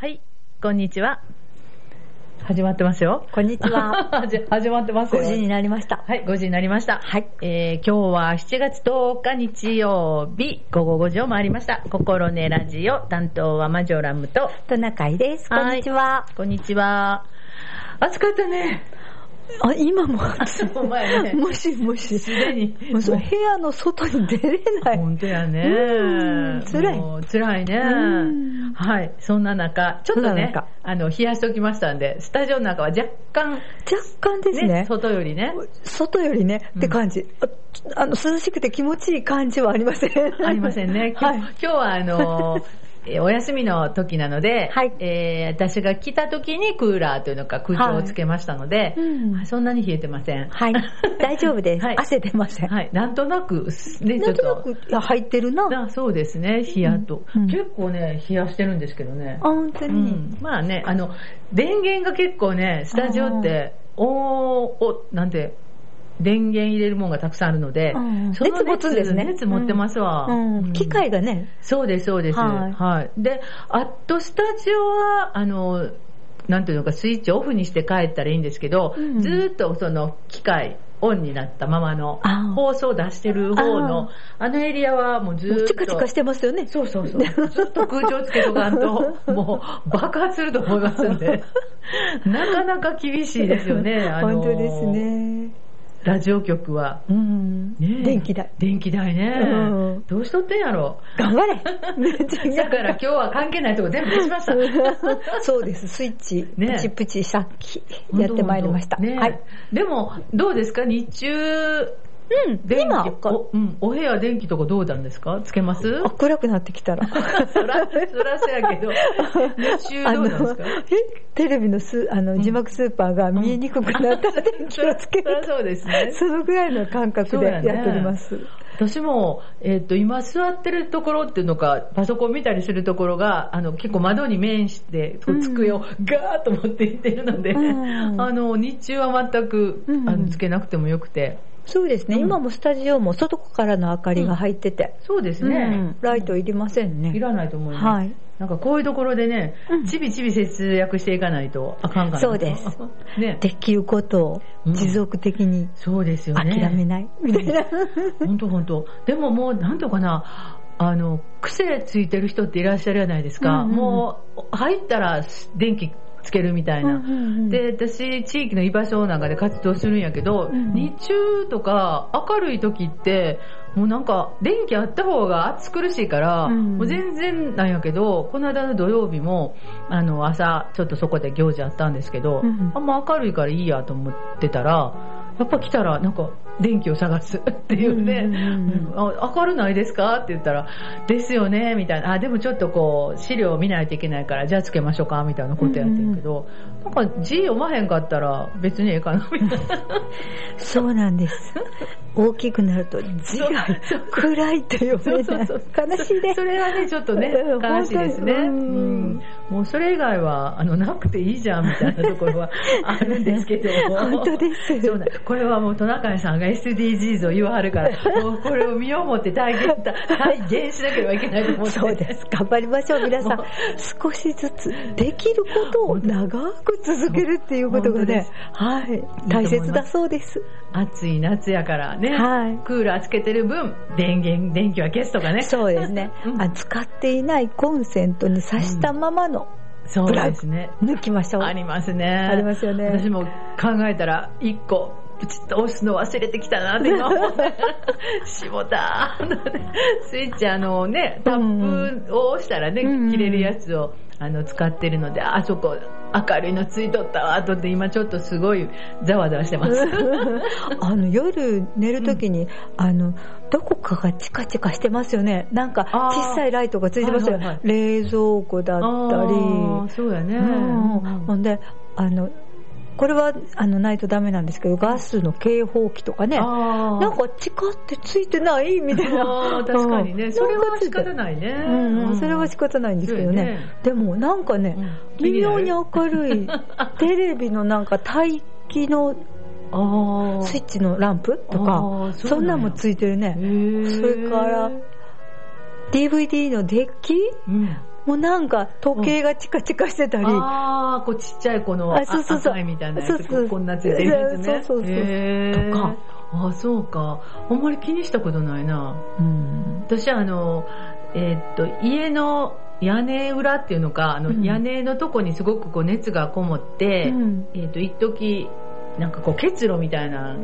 はい、こんにちは。始まってますよ。こんにちは。始始まってますよ。5時になりました。はい、5時になりました。はい。えー、今日は7月10日日曜日、午後5時を回りました。心根ラジオ、担当はマジョラムと、トナカイです。こはいんにちは。こんにちは。暑かったね。あ、今もお前ね。もしもし。すでに。もう部屋の外に出れない。本当やねうん。辛いもう辛いねうん。はい。そんな中、ちょっとねあの、冷やしておきましたんで、スタジオの中は若干、若干ですね、ね。外よりね、外よりね、うんって感じ。ああの、涼しくて気持ちいい感じはありません。ありませんね。今はい日。今日はあの、えーお休みの時なので、はいえー私が来た時にクーラーというのか空調をつけましたので、うんそんなに冷えてません。はい。大丈夫です。はい汗出ません。はい。なんとなく、ね、ちょっと。なんとなく、入ってるな。あそうですね、冷やと、うん結構ね、冷やしてるんですけどね。あ、本当うに。ん、まあね、あの、電源が結構ね、スタジオって、おおなんて、電源入れるもんがたくさんあるので、うんその熱ですね熱持ってますわ。機械がね、そうです、そうです。は。はいいで、あとスタジオは、あの、なんていうのか、スイッチオフにして帰ったらいいんですけど、うんずーっとその機械、オンになったままの放送出してる方の、あのエリアはもうずーっと。チカチカしてますよね。そうそうそう。ずっと空調つけとかんと、もう爆発すると思いますんで。なかなか厳しいですよね。あの本当です。ね。ラジオ局は。うん。ねえ電気代。電気代ね。うんどうしとってんやろ。頑張れ だから今日は関係ないとこ全部消しました。そうです、スイッチ、ねプチプチさっきやってまいりました。ねはい。でも、どうですか？日中、うん、電今気、お,、うん、お部屋電気とかどうなんですか？つけます？あ暗くなってきたら。そら、そらそやけど、日中どうなんですか？えテレビのスあの字幕スーパーが見えにくくなったら電気をつける。そらそうですね。そのぐらいの感覚でやっております。私も、えっ、と、今座ってるところっていうのか、パソコン見たりするところが、あの、結構窓に面して、机をガーッと持っていってるので、うん。あの、日中は全く、うん。あのつけなくてもよくて。そうですね、うん今もスタジオも外からの明かりが入ってて、そうですうねん。ライトいりませんね。いらないと思います。はい。なんかこういうところでね、うんちびちび節約していかないとあかんかなとそうです。ね。できることを持続的にそうですよね。諦めない、みたいな。本当本当。でももう、なんとかな、あの、癖ついてる人っていらっしゃるじゃないですか。うんうんうんもう、入ったら電気つけるみたいな。うんうんうん。で、私、地域の居場所なんかで活動するんやけど、うん日中とか明るい時って、もうなんか、電気あった方が暑苦しいから、うん。もう全然なんやけど、この間の土曜日も、あの、朝、ちょっとそこで行事あったんですけど、うん。あんま明るいからいいやと思ってたら、やっぱ来たら、なんか、電気を探すって言って、うん明るないですかって言ったら、ですよね、みたいな。あ、でもちょっとこう、資料を見ないといけないから、じゃあつけましょうか、みたいなことやってんけど、なんか字読まへんかったら別にええかな、みたいな。そうなんです。大きくなると字が暗いと読めない。悲しいね。それはね、ちょっとねう、ん悲しいですね。ううんん。もうそれ以外は、あの、なくていいじゃん、みたいなところはあるんですけど。本当ですそうなんこれはもうトナカイさんが SDGs を言わはるから、もうこれを身をもって体現、体現しなければいけないと思って。そうです。頑張りましょう、皆さん。少しずつ、できることを長く続けるっていうことがねはい、大切だそうです。暑い夏やからね。はいクーラーつけてる分、電源、電気は消すとかね。そうですね うん。あ使っていないコンセントに挿したままのそうですね。抜きましょう。ありますね。ありますよね私も考えたら、一個、プチッと押すの忘れてきたなって今思って。しもた スイッチあのね、タップを押したらね、うん切れるやつをあの使ってるので、あそこ明るいのついとったわ、とって今ちょっとすごいざわざわしてます。あの夜寝るときに、あのどこかがチカチカしてますよね。なんか小さいライトがついてますよ、はいはいはい冷蔵庫だったり。そうやね。うん。ほんであのこれはあのないとダメなんですけどガスの警報器とかね。なんかチカってついてないみたいな。確かにね、う んそれは仕方ないね。うんうん。それは仕方ないんですけどね。でもなんかね、うん。微妙に明るい テレビのなんか待機のスイッチのランプとあかーそんなんもついてるね。それから DVD のデッキうんもうなんか時計がチカチカしてたり、ああ、こうちっちゃいこのあそうそうみたいなやつそうそう。こんなついてるやつね。そうそうそう。とか。ああ、そうか。あんまり気にしたことないな。うん。私はあの、えーっと、家の屋根裏っていうのか、あの、うん。屋根のとこにすごくこう熱がこもって、うん。えーっと、一時なんかこう結露みたいな、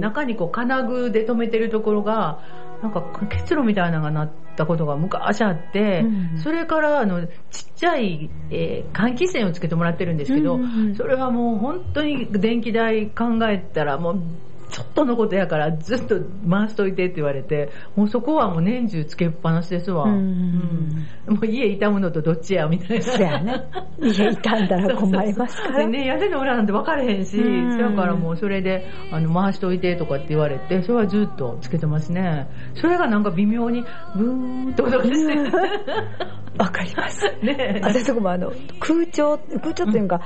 中にこう金具で留めてるところが、なんか結露みたいなのがなったことが昔あって、うんそれからあの、ちっちゃい、えー換気扇をつけてもらってるんですけど、うんそれはもう本当に電気代考えたらもう、ちょっとのことやからずっと回しといてって言われて、もうそこはもう年中つけっぱなしですわ。うん。うん もう家傷むのとどっちやみたいな。そうやね。家傷んだら困りますから。でね、屋根の裏なんて分かれへんし、うんだからもうそれで、あの、回しといてとかって言われて、それはずっとつけてますね。それがなんか微妙に、ブーンと音がしてる。わかります。ね私とこもあの、空調、空調っていうか、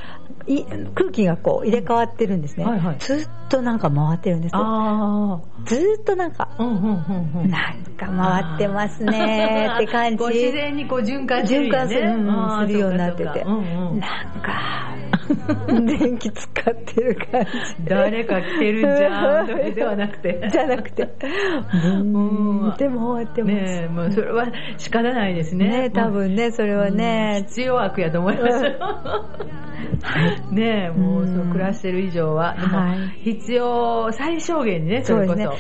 い空気がこう入れ替わってるんですね。はいはいずっとなんか回ってるんですよ。あずっとなんか、あ、うんうんうんうん。なんか回ってますねって感じ。こう自然にこう循環するよね。循環するうんするようになってて。そうんうん。なんか、電気使ってる感じ。誰か来てるんじゃん、それではなくて。じゃなくて、ブーンって回ってます。ねえ、もうそれは仕方ないですね。ね多分ね、それはうん。ね、必要悪やと思いますよ。ねえ、もうそう暮らしてる以上は。でもはい。必要最小限にね、それこそ。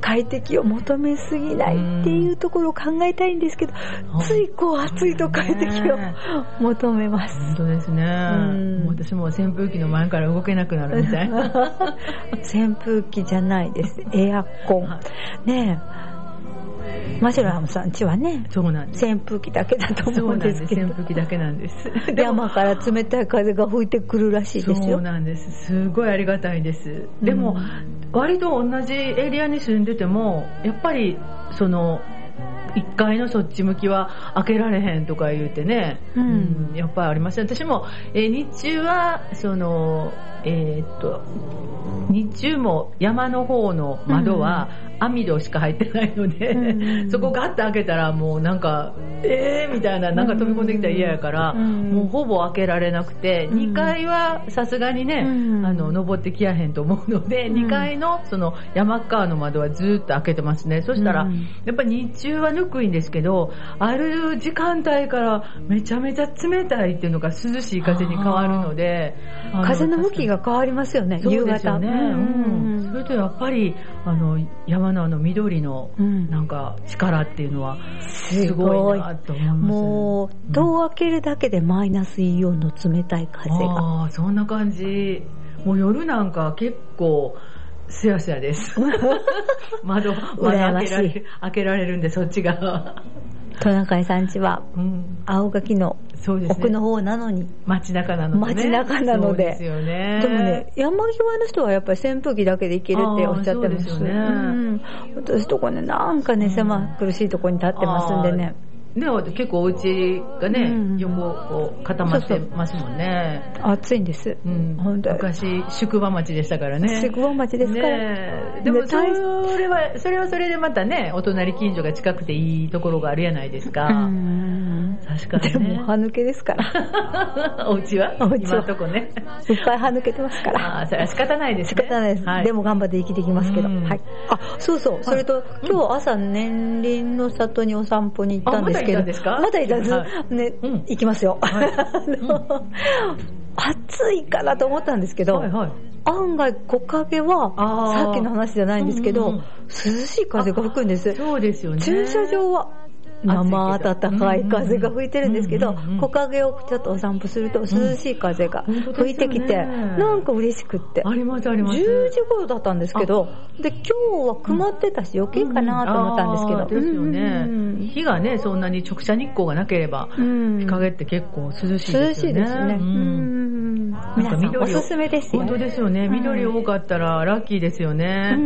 快適を求めすぎないっていうところを考えたいんですけど、うん。つい。こう暑いと快適をね求めます。本当ですね。んもう私も扇風機の前から動けなくなるみたいな。扇風機じゃないです。エアコンは。ねえ。マシュラムさんちはね、そうなんです。扇風機だけだと思うんです。けど。扇風機だけなんです。山から冷たい風が吹いてくるらしいですそうよ。なんです。すごいありがたいです。でも、割と同じエリアに住んでても、やっぱり、その、1階のそっち向きは開けられへんとか言うてね、うん。やっぱりあります私も、えー日中は、その、えーっと、日中も山の方の窓は網戸しか入ってないので、うん。そこガッと開けたらもうなんか、えーみたいな、なんか飛び込んできたら嫌やから、うん。もうほぼ開けられなくて、うん。2階はさすがにね、うん。あの、登ってきやへんと思うので、うん。2階のその山側の窓はずっと開けてますね。そしたら、うん。やっぱ日中はぬくいんですけど、ある時間帯からめちゃめちゃ冷たいっていうのが涼しい風に変わるので、の風の向きが変わりますよね、そう夕方。ですよね。うん。そうんれとやっぱり、あの、山のあの緑の、なんか力っていうのは、すごいなと思います。もう、戸を開けるだけでマイナスイオンの冷たい風が。ああ、そんな感じ。もう夜なんか結構、すやすやです。窓、窓開けられる、開けられるんで、そっち側。トナカイさんちは、うん。青垣の。奥の方なのに。街中なので、ね。街中なのでですよね。でもね、山際の人はやっぱり扇風機だけでいけるっておっしゃってます。よねうん私とこね、なんかね、うん狭苦しいとこに立ってますんでね。ね、結構お家がね、うん横こう固まってますもんね。暑いんです。うん、本当昔、宿場町でしたからね。宿場町ですから。ねえでもそれは、それはそれでまたね、お隣近所が近くていいところがあるやないですか。うん確かにでねも、歯抜けですから。お家は？お家は今んとこね。いっぱい歯抜けてますから。ああ、それは仕方ないですね。仕方ないです。はいでも頑張って生きてきますけど。うんはい。あ、そうそう。それと、今日朝年輪の里にお散歩に行ったんですけど。あまだ行ったんですかまだ行きますよ。暑いかなと思ったんですけど。案外木陰は、さっきの話じゃないんですけど、涼しい風が吹くんです。そうですよね。駐車場は生暖かい風が吹いてるんですけど木陰をちょっとお散歩すると涼しい風が吹いてきて、なんか嬉しくって。ありますあります。10時頃だったんですけど、で、今日は曇ってたし余計かなと思ったんですけど。ですようんね。日がね、そんなに直射日光がなければ、うん日陰って結構涼しい涼ですよね。しいですね。皆さんおすすめですよ。本当ですよね。緑多かったらラッキーですよね。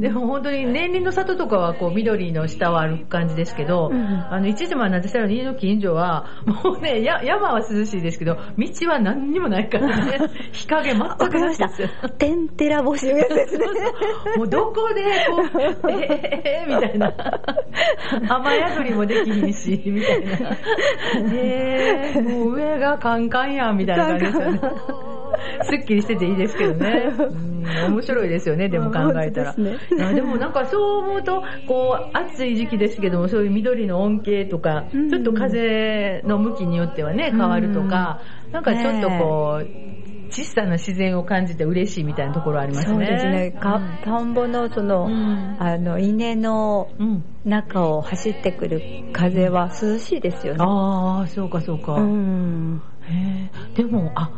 でも本当に年輪の里とかはこう緑の下は歩く感じですけど、あの、一時まで私らの家の近所は、もうね、や山は涼しいですけど、道は何にもないからね、日陰全くないですよ。てんてら星のやつですね。もうどこでこう、えー、みたいな。雨宿りもできひんし、みたいな。えー、もう上がカンカンやん、みたいな感じですよね。すっきりしてていいですけどね。面白いですよね、でも考えたら。ね、でもなんかそう思うと、こう、暑い時期ですけども、そういう緑の恩恵とか、ちょっと風の向きによってはね、変わるとか、なんかちょっとこう、小さな自然を感じて嬉しいみたいなところありますね。そうですね。か田んぼのその、うん、あの、稲の中を走ってくる風は涼しいですよね。ああ、そうかそうか。うん、へでも、あ、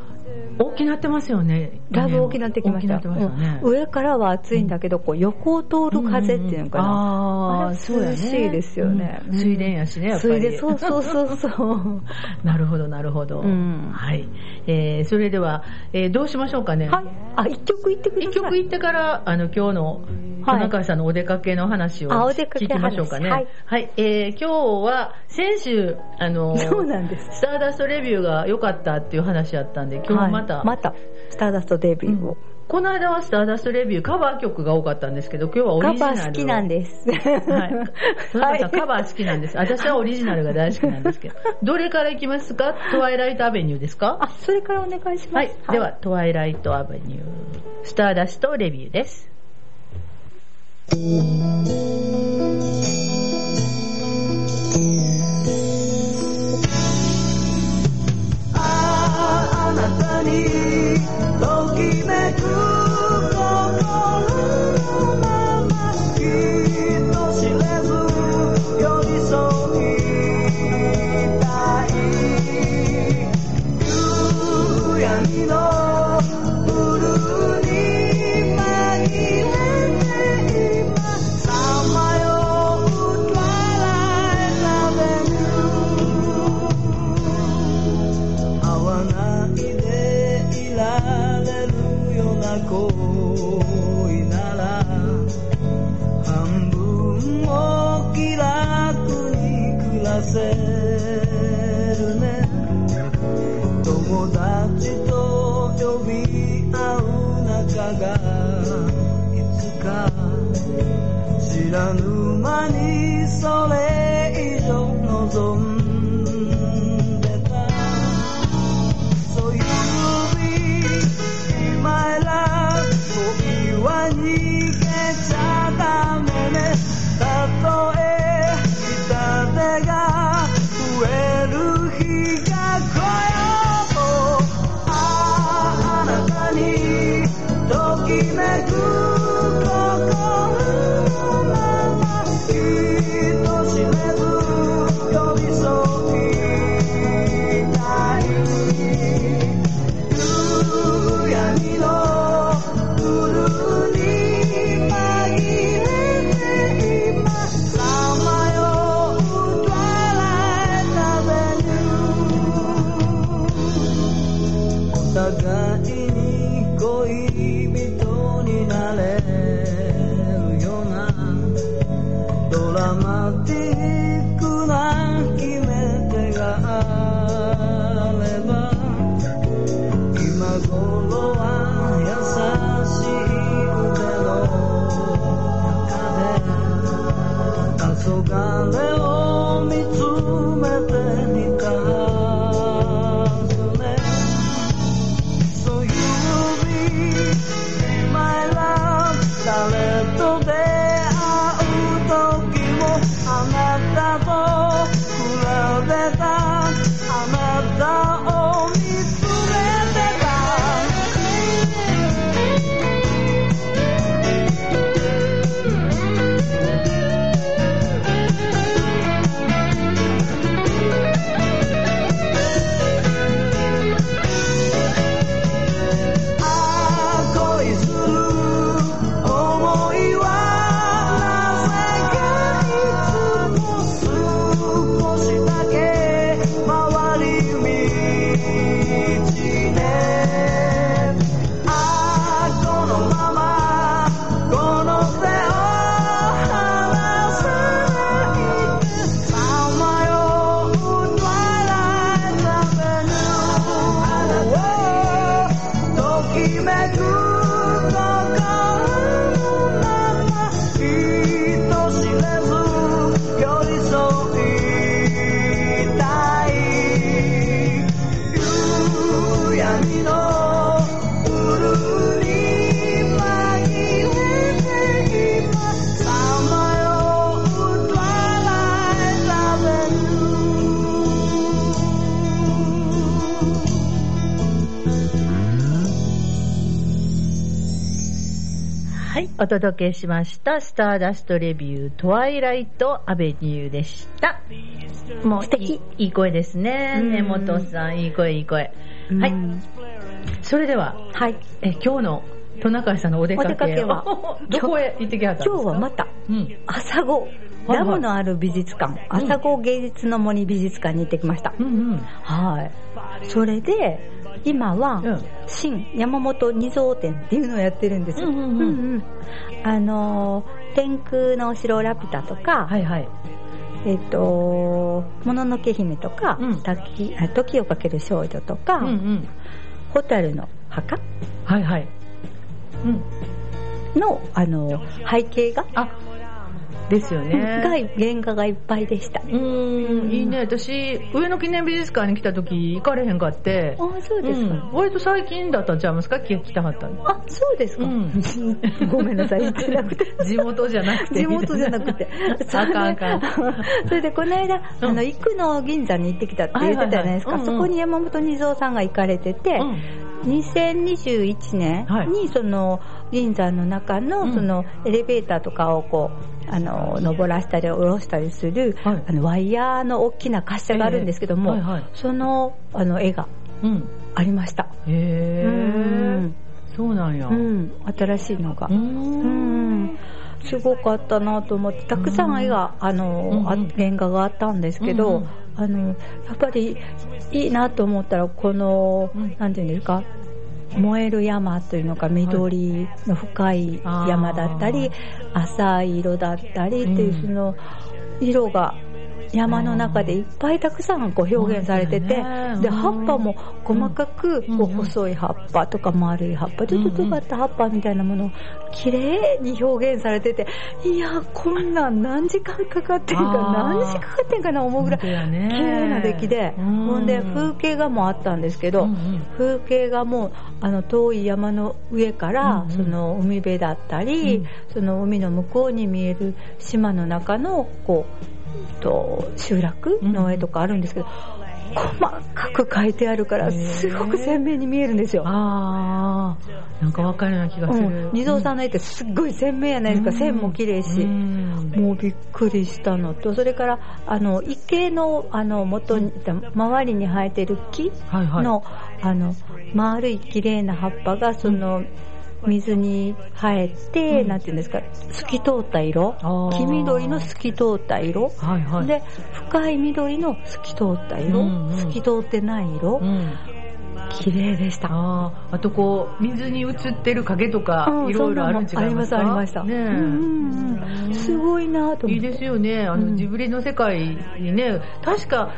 大きなってますよね。だいぶ大きなってきました。ね、上からは暑いんだけど、こう横を通る風っていうのかな。ああ、涼しいですよね。水田やしね、やっぱり。水田、そうそうそうそう。なるほど、なるほど。はい。えー、それでは、えー、どうしましょうかね。はい。あ、一曲言ってください。一曲言ってから、あの、今日の、田中さんのお出かけの話を聞きましょうかね。はい。はい、えー、今日は、先週、あの、そうなんです。スターダストレビューが良かったっていう話あったんで、今日また、また、スターダストデビューを。この間はスターダストレビューカバー曲が多かったんですけど、今日はオリジナル。カバー好きなんです。はい。カバー好きなんです。私はオリジナルが大好きなんですけど。どれからいきますか？トワイライトアベニューですか？あ、それからお願いします。はい。では、トワイライトアベニュー、スターダストレビューです。に恋なら半分を気楽に暮らせるね。友達と呼び合う仲がいつか知らぬ間にそれ以上望んお届けしました。スターダストレビュー、トワイライトアベニューでした。もう素敵いい声ですね。根本さん、いい声、いい声。はい。それでは、はい。え、今日のトナカイさんのお出かけお出かけは、どこへ行ってきはったんですか？今日はまた、うん、朝子、ダムのある美術館、朝子芸術の森美術館に行ってきました。うんうん、はい。それで、今は、新山本二蔵展っていうのをやってるんです。よ。あの天空の城ラピュタとか、はいはい、えっ、ー、と、もののけ姫とか、うん、時時をかける少女とか、うんうん、ホタルの墓はいはい。うん、の、あの、背景が、あ、ですよね。が原画がいっぱいでした。うん、いいね。私、上野記念美術館に来た時行かれへんかって。あ、そうですか。割と最近だったんちゃいますか？来たはったの。あ、そうですか。ごめんなさい、言ってなくて。地元じゃなくて。地元じゃなくて。あかんあかん。それで、この間、あの、生野銀座に行ってきたって言ってたじゃないですか。そこに山本二蔵さんが行かれてて、2021年にその銀山の中のそのエレベーターとかをこうあの登らせたり下ろしたりする、はい、あのワイヤーの大きな滑車があるんですけども、えーはい。はい、そのあの絵がありました。へ、えー、そうなんや、うん、新しいのが。うん。すごかったなと思ってたくさん絵が、あの、原画があったんですけど、あのやっぱりいいなと思ったらこの、なんていうんですか燃える山というのか緑の深い山だったり、浅い色だったりっていうその色が山の中でいっぱいたくさんこう表現されてて、で葉っぱも細かくこう細い葉っぱとか丸い葉っぱちょっと尖った葉っぱみたいなものを綺麗に表現されてていやこんなん何時間かかってんか何時間かかってんかな思うぐらい綺麗な出来でほんで風景画もあったんですけど風景画もあの遠い山の上からその海辺だったりその海の向こうに見える島の中のこうと集落の絵とかあるんですけど、細かく書いてあるからすごく鮮明に見えるんですよ。ああ、なんかわかるような気がする。うん、二蔵さんの絵ってすっごい鮮明やないですか。線も綺麗し、もうびっくりしたのと、それからあの池のあの元に周りに生えてる木の、はいはい、あの丸い綺麗な葉っぱがその、水に生えて、うん、なんていうんですか、透き通った色、黄緑の透き通った色、はいはい、で、深い緑の透き通った色、うんうん、透き通ってない色、うん。綺麗でした。ああとこう水に映ってる影とかいろいろあるん違いますか？ありますありました。ね、うん、すごいなと思って。いいですよね。あの、ジブリの世界にね確か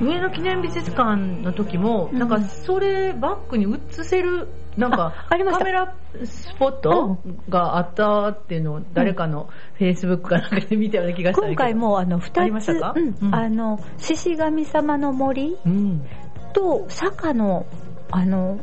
上野記念美術館の時も、なんかそれバックに映せるなんか、カメラスポットがあったっていうのを誰かのフェイスブックかなんかで見たような気がした今回もあの2つ、あうん、あの、獅子神様の森と坂の、あの、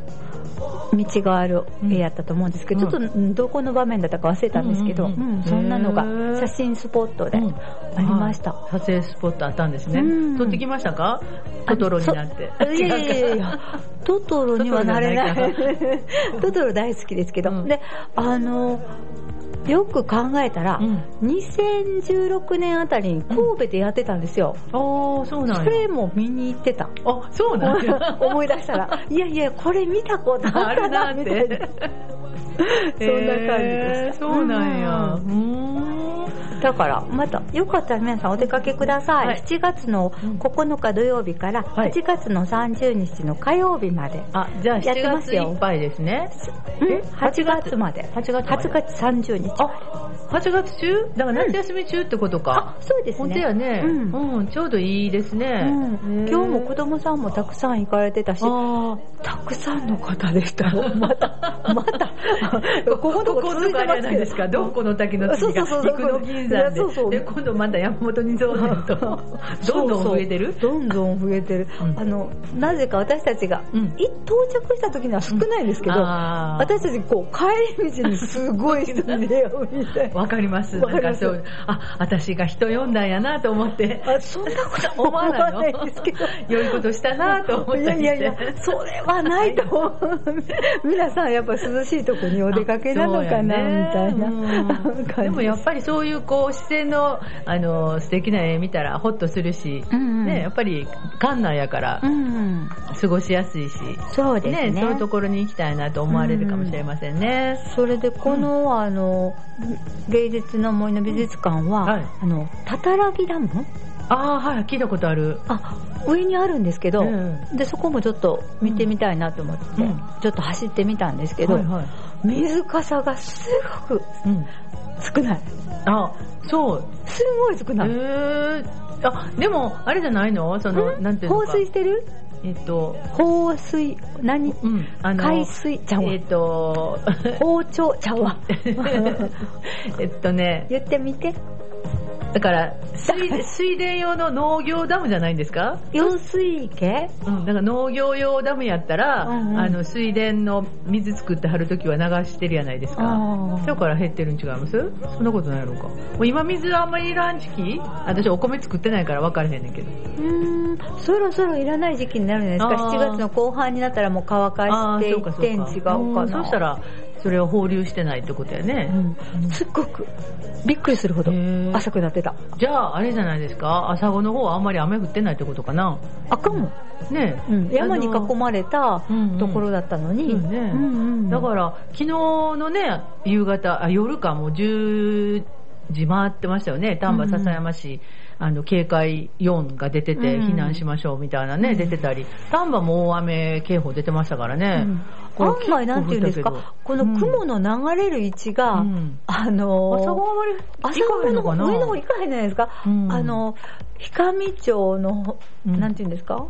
道がある絵やったと思うんですけど、うん、ちょっとどこの場面だったか忘れたんですけど、うんうんうん、そんなのが写真スポットでありました。撮影スポットあったんですね。撮ってきましたか？トトロになって。いやいやいやトトロにはなれない。トトロ 大好きですけど、で、あの、よく考えたら、うん、2016年あたりに神戸でやってたんですよ。うん、ああ、そうなんそれも見に行ってた。あ、そうなん 思い出したら、いやいや、これ見たことあるなって。そんな感じでした。そうなんや。だから、また、よかったら皆さんお出かけください。はい、7月の9日土曜日から8月の30日の火曜日まで。あ、じゃあ7月いっぱいですね。うん ?8 月まで。8月 ,8 月30日あ、8月中？だから夏休み中ってことか。あ、そうですね。本当やね。うん。ちょうどいいですね。今日も子供さんもたくさん行かれてたし、たくさんの方でした。また、また、ここのとこ続いてますけど。どこの滝の次が、陸の銀山でそうそう。で今度また山本に そうねんとどんどん増えてる？どんどん増えてる、うん。あのなぜか私たちが、到着した時には少ないんですけど、私たちこう帰り道にすごい人に出会うみたいな。わかります。なんかそう、あ、私が人読んだんやなと思って、あそんなこと思わないですけど良いことしたなと思って。いやいやいや、それはないと思う。皆さんやっぱ涼しいとこにお出かけなのかな、みたいな。でもやっぱりそういうこう自然のあの素敵な絵見たらホッとするし、うんうんね、やっぱり館内やからうん、過ごしやすいし、そうですね。そういうところに行きたいなと思われるかもしれませんね。それでこの、あの芸術の森の美術館は、はいあのたたらぎダム？ああ、はい、聞いたことある。あ上にあるんですけど、うんでそこもちょっと見てみたいなと思って、うんちょっと走ってみたんですけど、はいはい。水かさがすごくうん。少ないあ、そう。すごい少へない、ー。あ、でも、あれじゃないの？その、ん？なんていうのか。放水してる？えっと、放水？何？うん、あの、海水？ちゃうわえっと、包丁？ちゃうわえっとね、言ってみてだから、水、水田用の農業ダムじゃないんですか？用水池？うん、だから農業用ダムやったら、うんうん。あの、水田の水作ってはるときは流してるやないですか。あだから減ってるん違います？そんなことないのか。もう今水あんまりいらん時期？私お米作ってないから分からへんねんけど。うーんそろそろいらない時期になるんですか。あー。7月の後半になったらもう乾かあしてーそうかそうか。1点違うしたら、それを放流してないってことやね。うん。すっごく。びっくりするほど浅くなってた。じゃあ、あれじゃないですか。朝子の方はあんまり雨降ってないってことかな。赤も、ねえ、うん。山に囲まれたうんうん。ところだったのに、だから、昨日のね、夕方、あ、夜かもう10時回ってましたよね。丹波篠山市、あの、警戒4が出てて、うん。避難しましょうみたいなね、うん。出てたり、丹波も大雨警報出てましたからね。案外なんていうんですか？この雲の流れる位置が、うん。あのー朝ごはあまり朝行かへんののかな？上の方行かへんじゃないですか、うん。あの氷上町の、うん。なんていうんですか？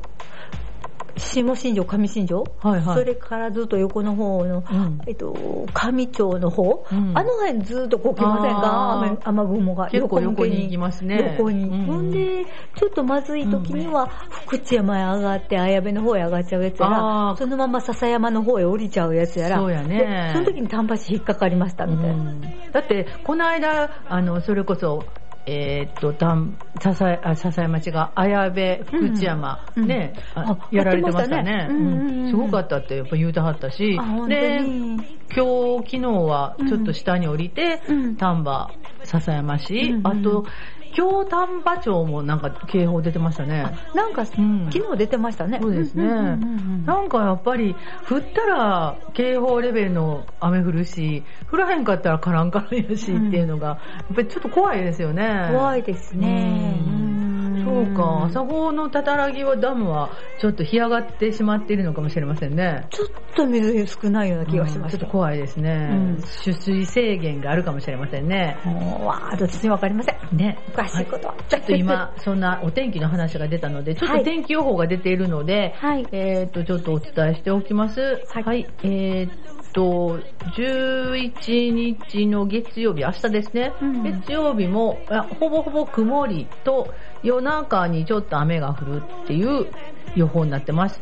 下新庄上新庄、はいはい。それからずっと横の方の、うん。えっと、上町の方、うん。あの辺ずっとこう来ませんか？雨雨雲が。結構向け横に行きますね。横に、うん。ほんでちょっとまずい時には、福知山へ上がって綾部の方へ上がっちゃうやつやあらー。そのまま笹山の方へ降りちゃうやつやら。そうやね。でその時に丹波市引っかかりましたみたいな、うん。だって、この間、あの、それこそ、えーっと、たん、笹井、あ、笹井町が、綾部、福知山、うんね、ああやられてましたね。すごかったってやっぱ言うてはったし。で、に。今日、昨日はちょっと下に降りて、うん。丹波、笹山市、うんうん。あと、京丹波町もなんか警報出てましたね。なんか、ん昨日出てましたね。そうですね。なんかやっぱり、降ったら警報レベルの雨降るし、降らへんかったらカランカランやしっていうのが、やっぱりちょっと怖いですよね。怖いですね。うんうんそうか、朝郷のたたらぎはダムはちょっと干上がってしまっているのかもしれませんね。ちょっと水少ないような気がしました。うんちょっと怖いですね、うん取水制限があるかもしれませんね。もう、わあ、どっちにもわかりません。ね。詳しいことは。ちょっと今、そんなお天気の話が出たので、ちょっはいと天気予報が出ているので、はいえっ、と、ちょっとお伝えしておきます。はいえっ、と、11日の月曜日、明日ですね。うん月曜日もあほぼほぼ曇りと夜中にちょっと雨が降るっていう予報になってます。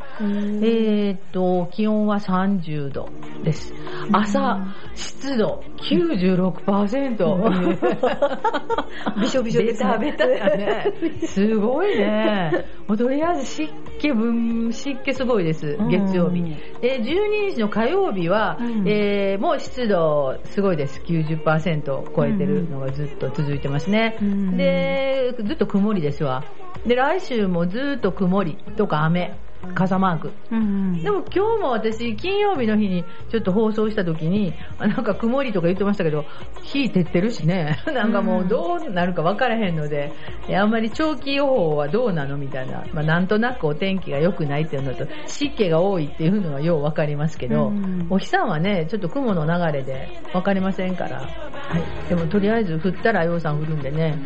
えっ、と、気温は30度です。朝、湿度96%。びしょびしょベですねタベタだね。すごいね。もうとりあえず湿気分、湿気すごいですう。ん月曜日。で、12日の火曜日は、うんえーもう湿度すごいです。90%を超えてるのがずっと続いてますね。うんで、ずっと曇りですわ。で、来週もずっと曇りとか雨。傘マーク。うんでも今日も私、金曜日の日にちょっと放送した時に、あなんか曇りとか言ってましたけど、火照ってるしね、なんかもうどうなるか分からへんので、あんまり長期予報はどうなのみたいな、まあなんとなくお天気が良くないっていうのと、湿気が多いっていうのはよう分かりますけど、うん。お日さんはね、ちょっと雲の流れで分かりませんから、はい。でもとりあえず降ったら洋さん降るんでね、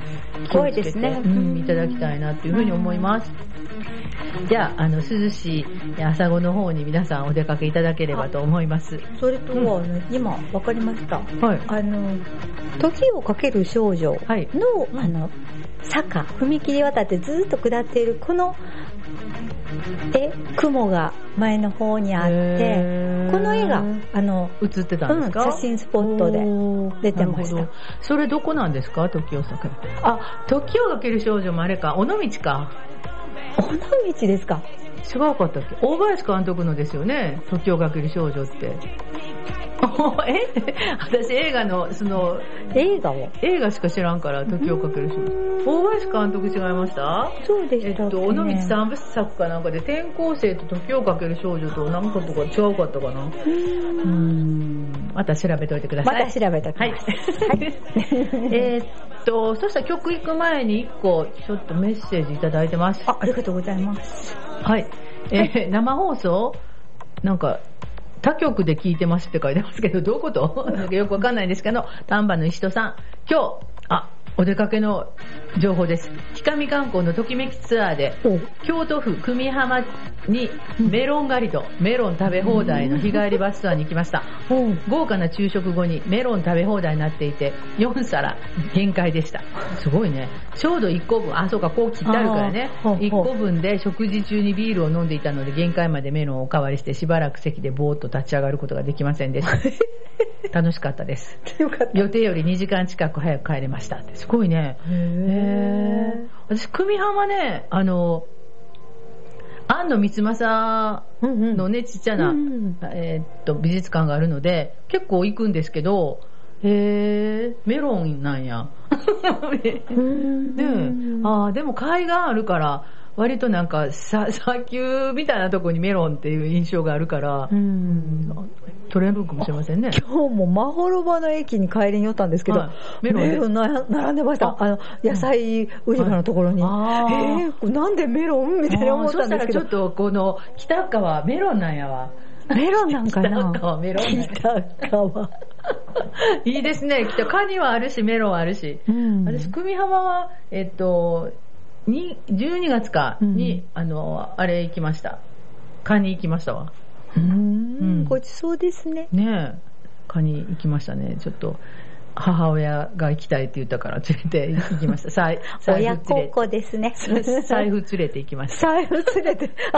怖いですね。うん、いただきたいなっていうふうに思います。じゃあ、あの、涼しい朝子の方に皆さんお出かけいただければと思います。それと、あの今、わかりました。はい。あの、時をかける少女の、はいあの、坂、踏切渡ってずっと下っている、この、え、雲が前の方にあって、この絵が、あの、映ってたんですか、うん写真スポットで出てましたそれどこなんですか？時をかける。あ、時をかける少女もあれか、尾道か。尾道ですか？違うかったっけ？大林監督のですよね？時をかける少女って。え？私映画の、その、映画を？映画しか知らんから、時をかける少女。大林監督違いました？そうでしたっけ、えっと、尾道三部作かなんかで、転校生と時をかける少女となんかとか違うかったかな？うーん。また調べておいてください。また調べときはいます。えーっと、そしたら曲行く前に一個、ちょっとメッセージいただいてます。あ、ありがとうございます。はい。えー生放送？なんか、他局で聞いてますって書いてますけど、どういうこと？なんかよくわかんないんですけど、丹波の石戸さん、今日、あ、お出かけの情報です。ひかみ観光のときめきツアーで、京都府久美浜にメロン狩りとメロン食べ放題の日帰りバスツアーに行きました。豪華な昼食後にメロン食べ放題になっていて、4皿限界でした。すごいね。ちょうど1個分、あ、そうか、こう切ってあるからね。あーほうほう1個分で食事中にビールを飲んでいたので、限界までメロンをおかわりしてしばらく席でぼーっと立ち上がることができませんでした。楽しかったです。よかった。予定より2時間近く早く帰れましたって。すごいね。へー私、久美浜ね、あの、安野光政のね、ちっちゃな、うんえーっと、美術館があるので、結構行くんですけど、へー。メロンなんや。ねえ。あーでも海岸あるから、割となんか、さ 砂丘みたいなとこにメロンっていう印象があるから、うんトレンドかもしれませんね。今日もマホロバの駅に帰りに寄ったんですけど、はいメメロンでロンな並んでましたあ。あの、野菜売り場のところに。あーえーなんでメロンみたいな思ったんですけどそしたらちょっ。とこの北川メロンなんやわ。メロンなんかな？北川メロン北川。いいですね。北カニはあるし、メロンあるし。うん私、久美浜は、えっと、に12月かに、うんあの、あれ行きました。カニ行きましたわ。ううんん、ごちそうですね。ねえ。カニ行きましたね。ちょっと、母親が行きたいって言ったから連れて行きました。財財親孝。行ですね。財布連れて行きました。財布連れて。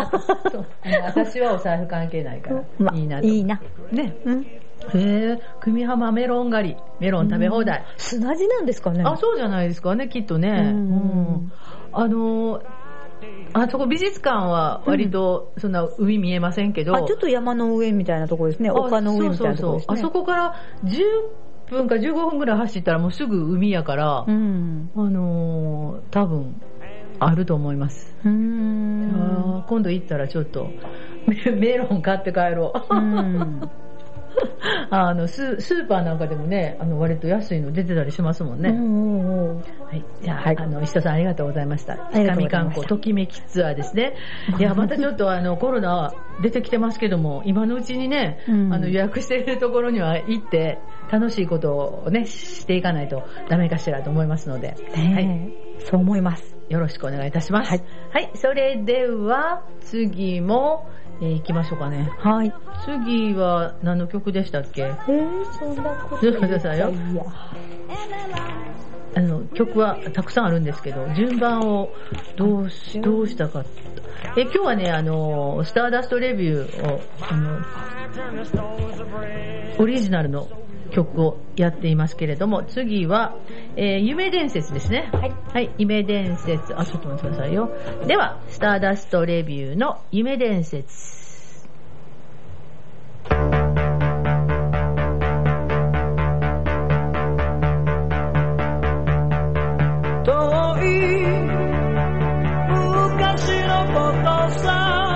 私はお財布関係ないから、まいいなと。いいな。ね。うん。へえ、久美浜メロン狩り、メロン食べ放題。砂地なんですかねあ、そうじゃないですかね、きっとね。うんうんあのーあそこ美術館は割とそんな海見えませんけど、あ、ちょっと山の上みたいなところですね。丘の上みたいなところですね。そうそうそうあそこから10分か15分ぐらい走ったらもうすぐ海やから、うん。あのー多分あると思います。うん。ー今度行ったらちょっとメ メロン買って帰ろう。うん あのススーパーなんかでもね、あの割と安いの出てたりしますもんね。うんうんうんはい。じゃあ、はいあの、石田さんありがとうございました。りがとうございました神観光、ときめきツアーですね。いや、またちょっとあの、コロナ出てきてますけども、今のうちにね、うんあの、予約しているところには行って、楽しいことをね、していかないとダメかしらと思いますので、はい。そう思います。よろしくお願いいたします。はい。はい。それでは、次も、えー行きましょうかね。はい。次は何の曲でしたっけ？えー、そんなことちょっと待ってくださいよいやあの、曲はたくさんあるんですけど、順番をどうし、どうしたか。え、今日はね、あの、スターダストレビューを、あの、オリジナルの曲をやっていますけれども、次は、えー夢伝説ですね。はい。はい、夢伝説。あ、ちょっと待ってくださいよ。では、スターダストレビューの夢伝説。遠い昔のことさ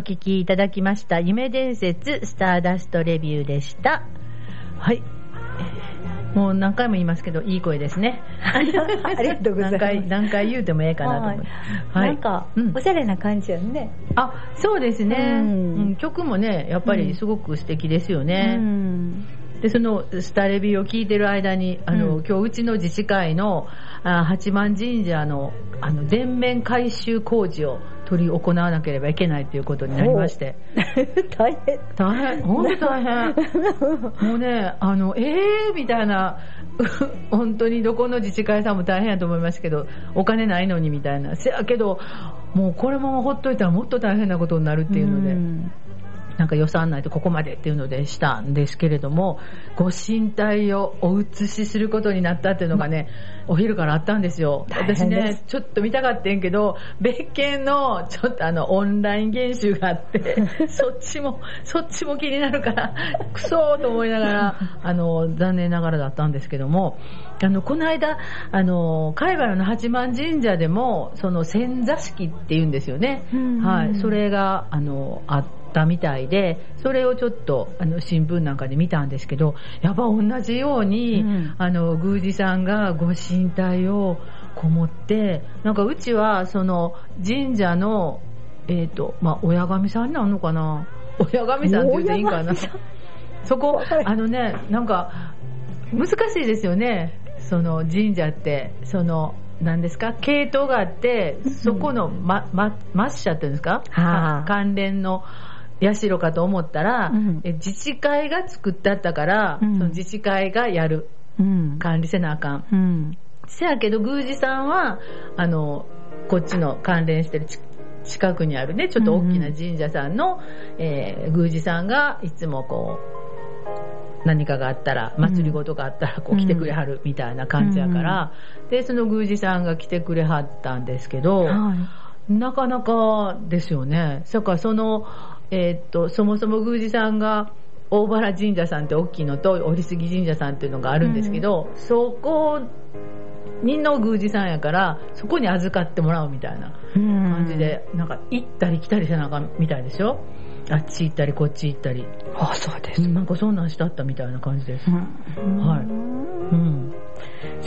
お聞きいただきました。夢伝説スターダストレビューでした。はい。もう何回も言いますけど、いい声ですね。ありがとうございます何回、何回言うてもええかなと思って。はい。なんかうん、おしゃれな感じやんね。あ、そうですね、うんうん曲もね、やっぱりすごく素敵ですようね。ん。で、そのスタレビを聞いてる間に、あの、うん今日うちの自治会のあ八幡神社の、あの、電面改修工事を取り行わなければいけないということになりまして。大変。大変、本当大変。もうね、あの、えーみたいな、本当にどこの自治会さんも大変やと思いますけど、お金ないのにみたいな。せやけど、もうこれままほっといたらもっと大変なことになるっていうので、んなんか予算内でここまでっていうのでしたんですけれども、ご神体をお移しすることになったっていうのがね、お昼からあったんですよ。大私変ですね、ちょっと見たかったんやけど、別件のちょっとあのオンライン研修があって、そっちも、そっちも気になるから、クソーと思いながら、あの、残念ながらだったんですけども、あの、この間、あの、海外の八幡神社でも、その千座敷って言うんですよね。うんはい。それが、あの、あったみたいで、それをちょっと、あの、新聞なんかで見たんですけど、やっぱ同じように、うん。あの、宮司さんがご神体をこもって、なんかうちは、その、神社の、えっ、と、まあ、親神さんになるのかな？親神さんって言うといいんかな？そこあのね、なんか、難しいですよね。その神社って、その、何ですか？系統があって、そこの、ま、ま、末社っていうんですか？はあ。関連の社かと思ったら、うんえ自治会が作ってあったから、うんその自治会がやる。うん。管理せなあかん。うん。せやけど、宮司さんは、あの、こっちの関連してるち近くにあるね、ちょっと大きな神社さんの、えー宮司さんがいつもこう、何かがあったら、祭り事があったら、こう来てくれはるみたいな感じやから、で、その宮司さんが来てくれはったんですけど、はい。なかなかですよね。それからその、えーっと、そもそも宮司さんが、大原神社さんって大きいのと、折杉神社さんっていうのがあるんですけど、そこにの宮司さんやから、そこに預かってもらうみたいな感感じ。で、なんか行ったり来たりせなあかんみたいでしょ？あっち行ったりこっち行ったり。あ、そうです。なんかそんなんしたったみたいな感じです。うんはいうん。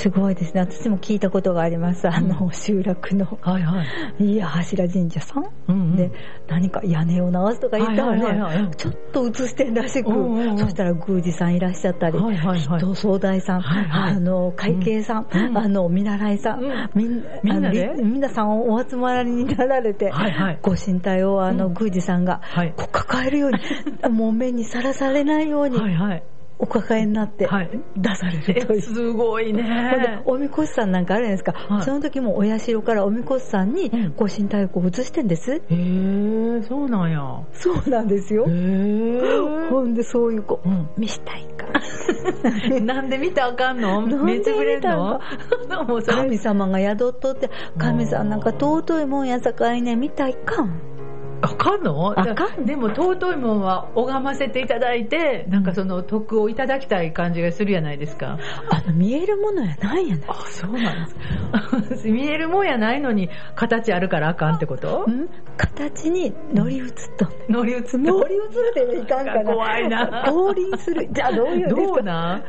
すごいですね。私も聞いたことがあります。あの、集落の、はいはい。いや、柱神社さん？うんうん。で、何か屋根を直すとか言ったはいはいはいはい。らね、ちょっと映してんらしくうんうんうん、そしたら宮司さんいらっしゃったり、はいはいはい。人総大さん、はいはい。あの、会計さん、うん。あの、見習いさん、うん。みんみんなで？あのり皆さんお集まりになられて、はいはい。ご神体をあの、うん。宮司さんが、はい。こう抱えるように、もう目にさらされないように、はいはい。お抱えになって、はい出されるという。えすごいね。おみこしさんなんかあるじゃないですか、はいその時もお社からおみこしさんにうんご神体を移してんです、へえ、そうなんや。そうなんですよへ。え。ほんでそういう子、うん見したいから。なんで見たらあかんの？めっちゃくれんの？神様が宿っとって、神さんなんか尊いもんやさかいね、見たいかん。あかんの？あかんでも尊いもんは拝ませていただいて、なんかその徳をいただきたい感じがするやないですか。あの、見えるものやないやない。あ、そうなんです。見えるもんやないのに、形あるからあかんってこと？ん形に乗り移っと乗り移って。乗り移るでいかんかな。怖いな降臨する。じゃあどういうんですどうかな？ん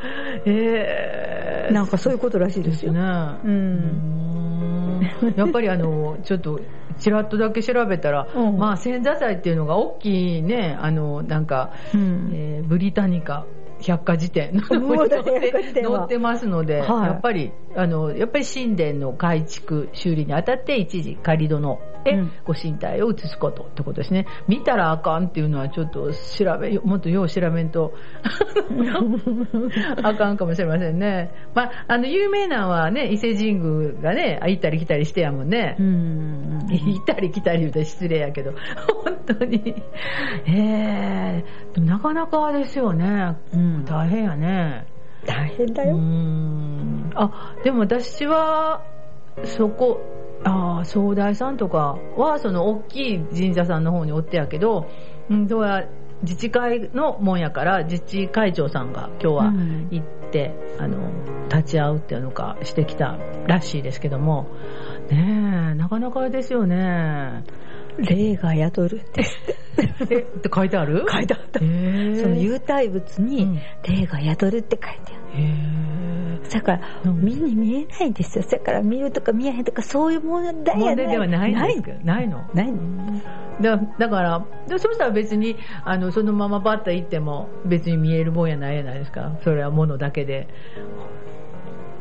えー、なんかそういうことらしいですよ。ね。う。うんんやっぱりあの、ちょっと、ちらっとだけ調べたら、うん。まあ、千座祭っていうのが大きいね、あの、なんか、うん。えーブリタニカ百科事典のブリタニカ載ってますので、はいやっぱり、あの、やっぱり神殿の改築、修理にあたって一時仮殿へうんご神体を移すことってことですね。見たらあかんっていうのはちょっと調べ、もっとよう調べんと あかんかもしれませんね。まあ、あの、有名なのはね、伊勢神宮がね、行ったり来たりしてやもんね。うん。行ったり来たり言うと失礼やけど、本当に。ええでもなかなかですよね。うん大変やね。大変だよ。ん。あ、でも私は、そこ、ああ、総大さんとかは、その大きい神社さんの方におってやけど、うん、どうや、自治会のもんやから、自治会長さんが今日はうん行って、あの、立ち会うっていうのかしてきたらしいですけども、ねえ、なかなかですよね。霊が宿るんですって。え、って書いてある？書いてあった。その有体物うにん霊が宿るって書いてある。だから、うん目に見えないんですよ。だから見るとか見えへんとかそういうものだ問や題ではないんないですかないのないだだから、でそうしたら別に、あの、そのままバッと行っても、別に見えるもんやないやないですか。それはものだけで。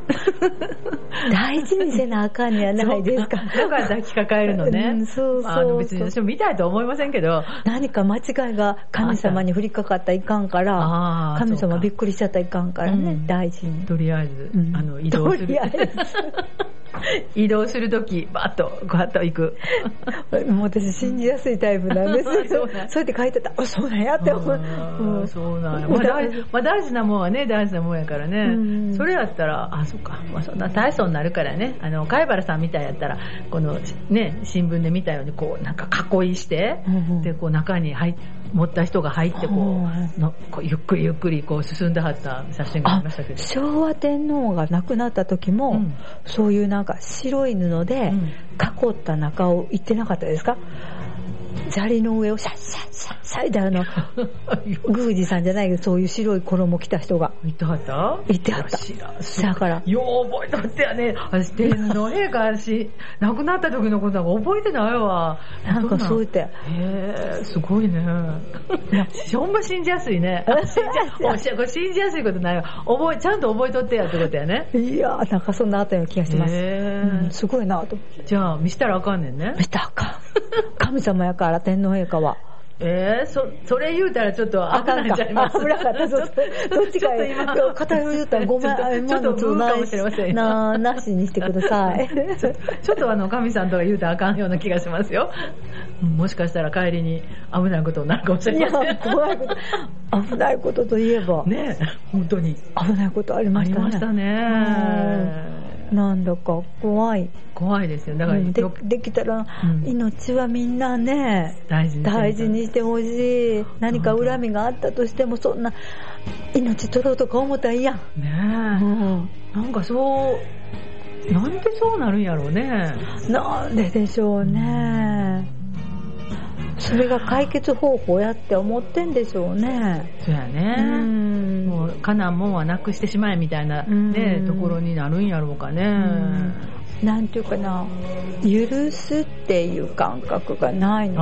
大事にせなあかんねやないですか？だから抱きかかえるのね。うんそうそうあの別に私も見たいとは思いませんけど、何か間違いが神様に降りかかったらいかんから、神様びっくりしちゃったらいかんからね、うん大事に。とりあえず、うんあの、移動するとりあえ。移動するとき、バッと、ガッと行く。もう私信じやすいタイプなんです そうなんそうやって書いてたら、あ、そうなんやって思う。うんそうなんや。まあ大まあ大事なもんはね、大事なもんやからね。うんそれやったら、あ、そっか。まあそんな体操になるからね。あの、貝原さんみたいやったら、この、ね、新聞で見たように、こう、なんか囲いして、で、こう中に入っ持った人が入って、こうのこうゆっくりゆっくりこう進んではった写真があありましたけど。昭和天皇が亡くなった時も、うん。そういうなんか白い布でうん。囲った中を行ってなかったですか？砂利の上をシャッシャッシャッシャッであの、宮司さんじゃないけど、そういう白い衣着た人が言ってはった言ってはった知らんだからよう覚えとってやね。私、天皇陛下し、亡くなった時のことなんか覚えてないわ。なんかそう言って、へえ、すごいね。ほんま信じやすいね。信じやすいことないわ。覚え、ちゃんと覚えとってやってことやね。いやーなんかそんなあったような気がします。へうんえ。すごいなと思って。じゃあ、見したらあかんねんね。見たらあかん。神様やから天皇陛下は。ええ、そ、それ言うたらちょっと危ないんちゃいます危なかった。どっちか今言ったらごめん、あちょっとかもしれませんよな、なしにしてください。ちょっとあの、神さんとか言うたらあかんような気がしますよ。うんもしかしたら帰りに危ないことになるかもしれません。、怖いこと、危ないことといえば、ねえ、本当に。危ないことありありましたね。ましたね。なんだか怖い。怖いですよ。だから、うんでよできたら、うん命はみんなね、大事に大事にしてほしい。何か恨みがあったとしても、そんな、命取ろうとか思ったらいいやん。ねうえ。んなんかそう、なんでそうなるんやろうね。なんででしょうね。それが解決方法やって思ってんでしょうね。そうやうね。んもう、かなもんはなくしてしまえみたいなね、うんところになるんやろうかね。なんていうかな、許すっていう感覚がないのか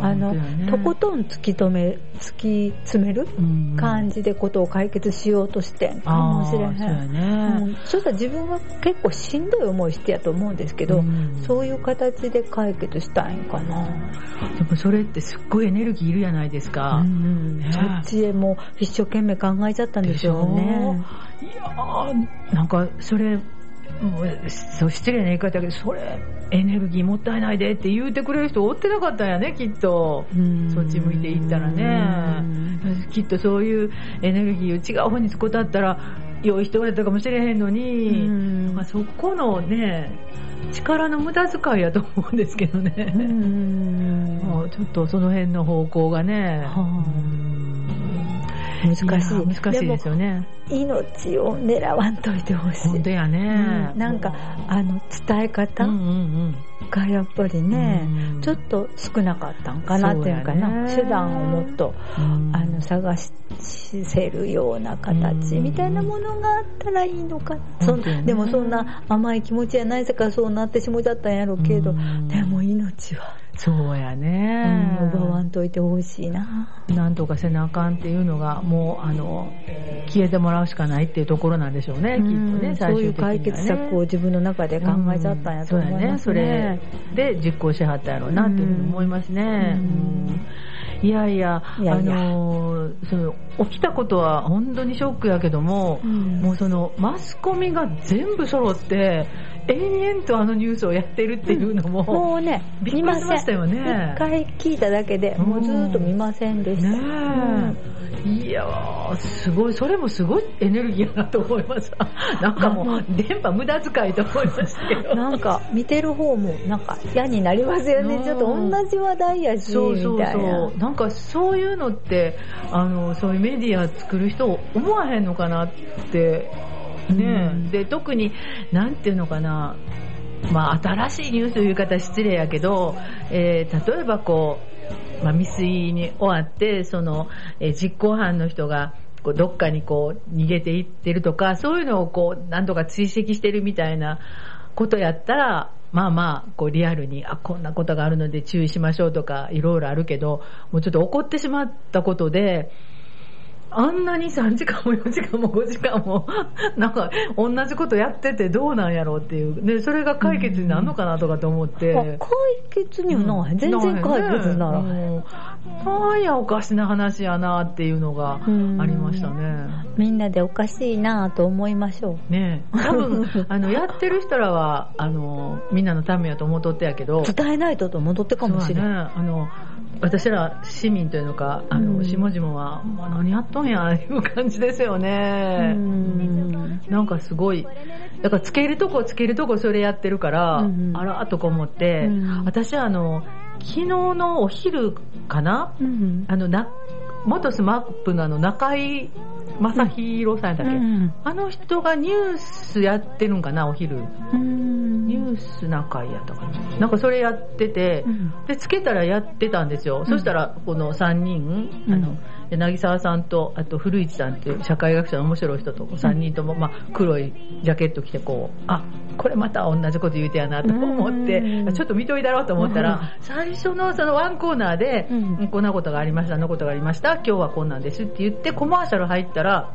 な。あの、ねとことん突き止め、突き詰めるうん感じでことを解決しようとしてんかもしれへん。そうやねうんそしたら自分は結構しんどい思いしてやと思うんですけど、うんそういう形で解決したいんかな。でもそれってすっごいエネルギーいるじゃないですか。うんねそっちへもう一生懸命考えちゃったんでしょうね。いやーなんかそれ、もうそう失礼な言い方だけど、それ、エネルギーもったいないでって言うてくれる人おってなかったんやね、きっと。うん。そっち向いていったらね。きっとそういうエネルギーを違う方に使ったら、良い人やったかもしれへんのに、うん。まあ、そこのね、力の無駄遣いやと思うんですけどね。うん。もうちょっとその辺の方向がね、難しいや難しいですよね。命を狙わんといてほしい。本当やね。うんなんか、あの、伝え方うんうんがやっぱりね、うんちょっと少なかったんかなっていうかな、ね手段をもっと、うん。あの、探せるような形みたいなものがあったらいいのかな。そんねでもそんな甘い気持ちやないさからそうなってしもちゃったんやろうけど、うんでも命は、そうやうねん、。奪わんといてほしいな。なんとかせなあかんっていうのが、もう、あの、消えてもらうしかないっていうところなんでしょうね、きっとうんね、そういう最終的には、ね。解決策を自分の中で考えちゃったんやと思いますそうやね。ね。それで実行しはったやろうなっていうふうに思いますね。うんうんいやいや、いやいやあのーその、起きたことは本当にショックやけども、うんもうその、マスコミが全部揃って、延々とあのニュースをやってるっていうのも、もうね、びっくり。しましたよね一回聞いただけで、もうずーっと見ませんでした。ねえ、いやー、すごい、それもすごいエネルギーやなと思いました。なんかもう、電波無駄遣いと思いましたけど。なんか、見てる方も、なんか、嫌になりますよね。うんちょっと同じ話題やし、そうそうみたいなそう。。なんかそういうのって、あの、そういうメディア作る人思わへんのかなって、ね、うん。で、特に、なんていうのかな、まあ、新しいニュースという方は失礼やけど、えー例えばこう、まあ、未遂に終わって、その、えー実行犯の人が、こうどっかにこう逃げていってるとか、そういうのをこう、何とか追跡してるみたいなことやったら、まあまあ、こうリアルに、あ、こんなことがあるので注意しましょうとか、いろいろあるけど、もうちょっと怒ってしまったことで、あんなに3時間も4時間も5時間も、なんか、同じことやっててどうなんやろうっていう。で、それが解決になるのかなとかと思って。あ解決にはならへん。全然解決にならへん。ん。なんやおかしな話やなっていうのがありましたね。みんなでおかしいなぁと思いましょねえ。多分、あの、やってる人らは、あの、みんなのためやと思っとってやけど。う。伝えないとと戻ってかもしれん。そうやね。あの、私ら市民というのか、あの、うん。下々は、まあ、何やっとんや、いう感じですようね。ん。なんかすごい、だからつけるとこつけるとこそれやってるから、うんあらーとか思って、うん。私あの、昨日のお昼かなうん。あの、な、元スマップのあの、中井正宏さんやったっけ、うんあの人がニュースやってるんかな、お昼。うんニュース中井やったかな。なんかそれやってて、うんで、つけたらやってたんですよ。そしたら、この3人、あの、柳沢さんと、あと古市さんっていう社会学者の面白い人と3人とも、まあ、黒いジャケット着てこう、あ、これまた同じこと言うてやなと思って、うん。ちょっと見といだろうと思ったら、最初のそのワンコーナーで、うん。こんなことがありました、あのことがありました、今日はこんなんですって言って、コマーシャル入ったら、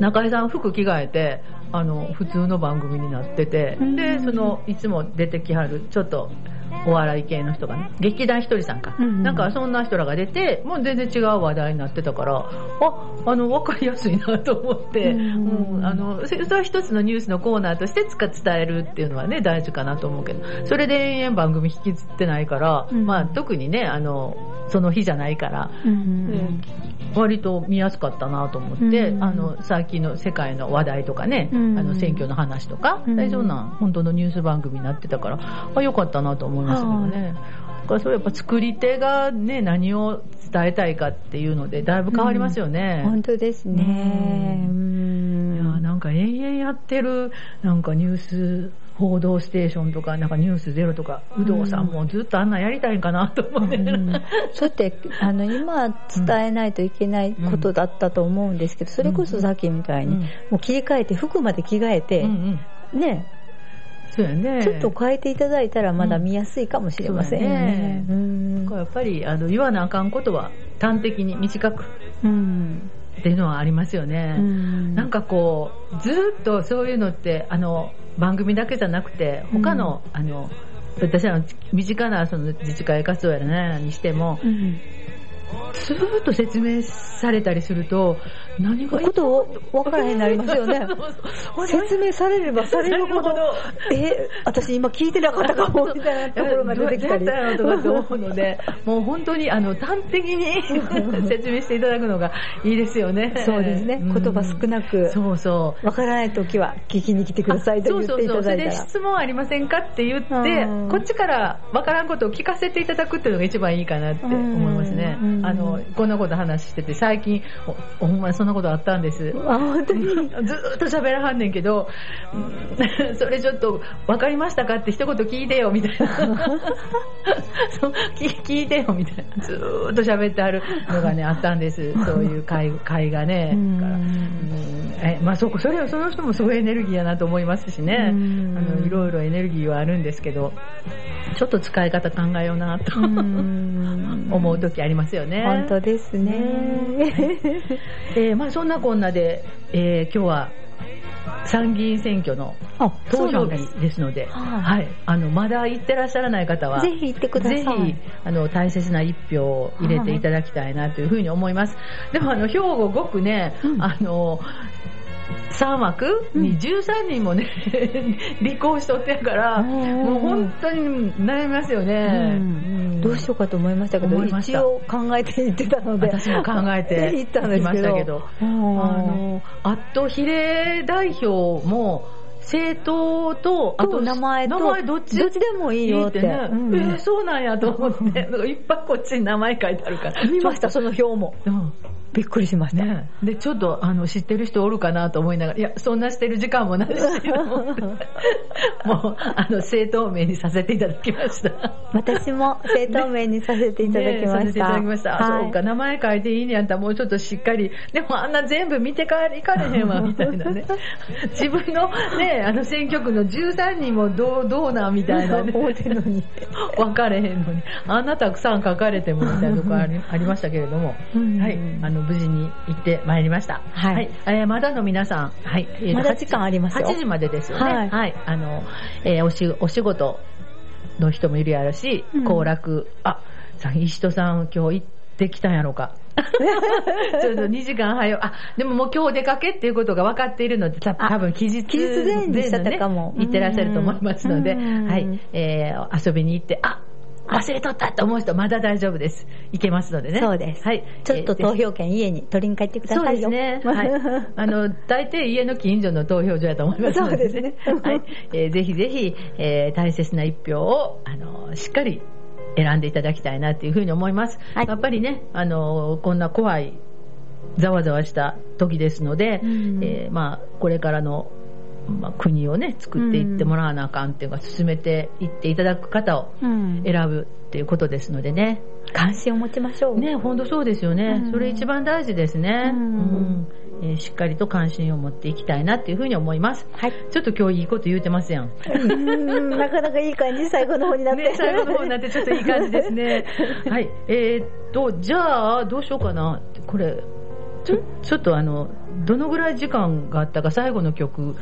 中井さん服着替えて、あの、普通の番組になってて、うん。で、その、いつも出てきはる、ちょっと、お笑い系の人がね、劇団ひとりさんか。うんなんかそんな人らが出て、もう全然違う話題になってたから、あ、あの、わかりやすいなと思って、うんうんあの、そそれは一つのニュースのコーナーとしてつか伝えるっていうのはね、大事かなと思うけど、それで延々番組引きずってないから、うん。まあ特にね、あの、その日じゃないから、うん割と見やすかったなと思って、うん。あの、最近の世界の話題とかね、うん。あの、選挙の話とか、うん。大丈夫な本当のニュース番組になってたから、あ、よかったなと思いましたけどね。だからそれやっぱ作り手がね、何を伝えたいかっていうので、だいぶ変わりますよね。本当ですね。ううん。いやなんか延々やってる、なんかニュース、報道ステーションとか、なんかニュースゼロとか、有働さんもずっとあんなんやりたいんかなと思って、うん。そうやって、あの、今伝えないといけないことだったと思うんですけど、それこそさっきみたいに、うん。もう切り替えて、服まで着替えて、うんうん。ね、そうやね。ちょっと変えていただいたらまだ見やすいかもしれませんよね。そううん。やっぱり、あの、言わなあかんことは端的に短くうん。っていうのはありますよね。うん。なんかこう、ずーっとそういうのって、あの、番組だけじゃなくて、他の、あの、私らの身近なその自治会活動やら何やらにしても、うんずーっと説明されたりすると、何がことを分からへんになりますよね 説明されれば されるほど、え、私今聞いてなかったかも、みたいなところが出てきたり。とかって思うので、もう本当にあの端的に 説明していただくのがいいですよね。そうですね。うん言葉少なく、そうそう。分からないときは聞きに来てくださいと言っていただいたそれでら。質問ありませんかって言ってうん、こっちからわからんことを聞かせていただくっていうのが一番いいかなって思いますねう。んあの、こんなこと話してて、最近、お、ほんまにそんなことあったんです。あ、本当に。ずーっと喋らはんねんけど、うん。それちょっと分かりましたかって一言聞いてよみたいな。聞聞いてよみたいな。ずーっと喋ってあるのがねあったんです。そういう会会がね。えまあそこそれはその人もすごいエネルギーやなと思いますしね。うん。あのいろいろエネルギーはあるんですけどちょっと使い方考えようなと。うん。思う時ありますよね本当ですね。えーまあそんなこんなで、えー今日は参議院選挙のあ、投票日ですので、はいはい、あの、まだ行ってらっしゃらない方は、ぜひ行ってください。ぜひ、あの、大切な一票を入れていただきたいなというふうに思います。でも、あの、兵庫5区ね、うんあの、3枠に13人もね、立候補しとってやから、うん。もう本当に悩みますよね。うん。ん。どうしようかと思いましたけど、一応考えて行ってたので。私も考えて 行ったんですけ行きましたけど。ど。ああの、あと比例代表も、政党と、あとと名前と、名前どっち？どっちでもいいよって。いいね。うん。えーそうなんやと思って、いっぱいこっちに名前書いてあるから。見ました、その表も。うんびっくりしました。ねで、ちょっと、あの、知ってる人おるかなと思いながら、いや、そんなしてる時間もないし、もう、あの、正当名にさせていただきました。私も正当名にさせていただきまねさせていした。ただきました。あはいそうか、名前書いていいんやったらもうちょっとしっかり、でもあんな全部見てからいかれへんわ、みたいなね。自分のね、あの選挙区の13人もどう、どうなんみたいな、ね。思ってんのに。分かれへんのに、あんなたくさん書かれてもみたいなとこありありましたけれども、うんはい、あの、無事に行ってまいりました。はい。えーまだの皆さん、はい。えーまだ時間ありますよ。8時までですよね。はい。あの、えーおし、お仕事の人もいるやろしうん、行楽、あ、さん、石戸さん今日行ってきたんやろうか。ちょっと2時間早い。あ、でももう今日出かけっていうことが分かっているので、たあ多分期日期日前にしちゃったかも。ね行ってらっしゃると思いますので、うん。はい、えー遊びに行って、あ、忘れとったと思う人まだ大丈夫です。行けますのでね。そうです。はい。ちょっとえー投票権家に取りに帰ってくだそうさいよ。ですね。はい。あの、大抵家の近所の投票所やと思いますので、そうですねはい。えーぜひぜひ、えー大切な一票を、あの、しっかり選んでいただきたいなっていうふうに思います。はいやっぱりね、あの、こんな怖い、ざわざわした時ですので、うんえーまあ、これからの、まあ、国をね、作っていってもらわなあかんっていうか、進めていっていただく方をうん選ぶっていうことですのでね。関心を持ちましょう。ね、本当そうですよね。うんそれ一番大事ですね。うんうんえーしっかりと関心を持っていきたいなっていうふうに思います。はい。ちょっと今日いいこと言うてますやん。うんなかなかいい感じ、最後の方になって。ね、最後の方になってちょっといい感じですね。はい。えーっと、じゃあ、どうしようかな。これ、ちょ、ちょっとあの、どのぐらい時間があったか最後の曲、えー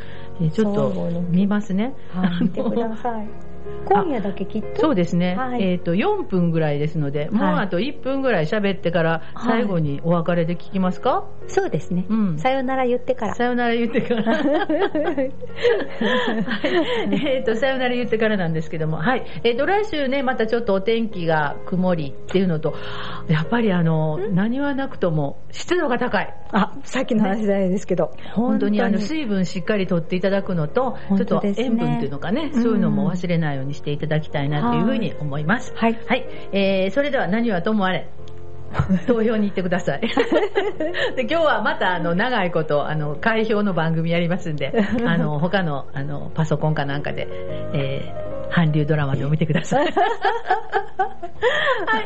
ちょっと見ますね。はい、見てください。今夜だけきっと？そうですね。はいえっ、と、4分ぐらいですので、もうあと1分ぐらい喋ってから、はい最後にお別れで聞きますか、そうですね。うんさよなら言ってから。さよなら言ってから。はい えっと、さよなら言ってからなんですけども、はい。えっ、と、来週ね、またちょっとお天気が曇りっていうのと、やっぱりあの、何はなくとも湿度が高い。あ、さっきの話じゃないですけど。本当にあの、水分しっかりとっていただくのと、ちょっと塩分っていうのかね、うんそういうのも忘れないようにしていただきたいなというふうに思います。はい。はい。えー、それでは何はともあれ。投票に行ってください。で今日はまたあの長いことあの開票の番組やりますんで、あの他のあのパソコンかなんかで、えー、韓流ドラマでも見てください。はい、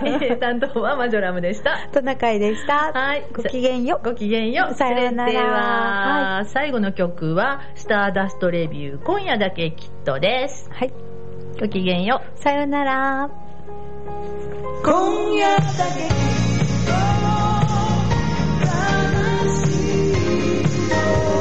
えー担当はマジョラムでした。トナカイでした。はいごきげんよう。ごきげんよう。さようならは、は最後の曲は、スターダストレビュー、今夜だけきっとです。はい。ごきげんよう。さよなら。今夜だけ悲しい